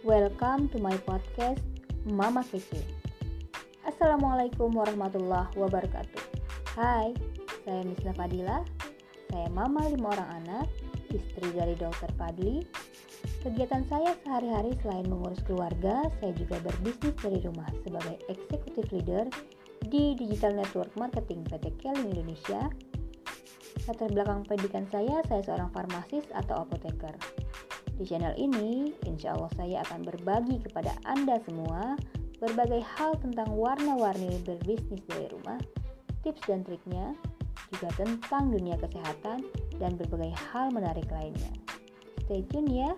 Welcome to my podcast Mama Kece. Assalamualaikum warahmatullahi wabarakatuh. Hai, saya Misna Fadila. Saya mama lima orang anak, istri dari Dokter Fadli. Kegiatan saya sehari-hari selain mengurus keluarga, saya juga berbisnis dari rumah sebagai executive leader di Digital Network Marketing PT Keling Indonesia Latar belakang pendidikan saya, saya seorang farmasis atau apoteker. Di channel ini, insya Allah saya akan berbagi kepada Anda semua berbagai hal tentang warna-warni berbisnis dari rumah, tips dan triknya, juga tentang dunia kesehatan dan berbagai hal menarik lainnya. Stay tune ya!